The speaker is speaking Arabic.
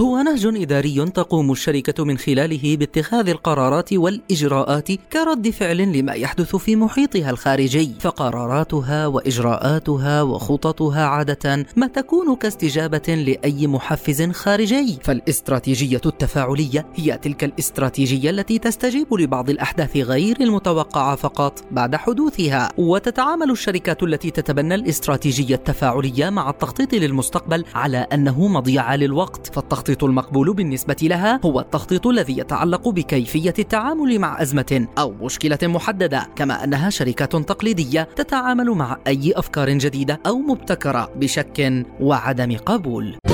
هو نهج إداري تقوم الشركة من خلاله باتخاذ القرارات والإجراءات كرد فعل لما يحدث في محيطها الخارجي فقراراتها وإجراءاتها وخططها عادة ما تكون كاستجابة لأي محفز خارجي. فالاستراتيجية التفاعلية هي تلك الاستراتيجية التي تستجيب لبعض الأحداث غير المتوقعة فقط بعد حدوثها. وتتعامل الشركات التي تتبنى الاستراتيجية التفاعلية مع التخطيط للمستقبل على أنه مضيعة للوقت فالتخطيط التخطيط المقبول بالنسبة لها هو التخطيط الذي يتعلق بكيفية التعامل مع أزمة أو مشكلة محددة كما أنها شركات تقليدية تتعامل مع أي أفكار جديدة أو مبتكرة بشك وعدم قبول.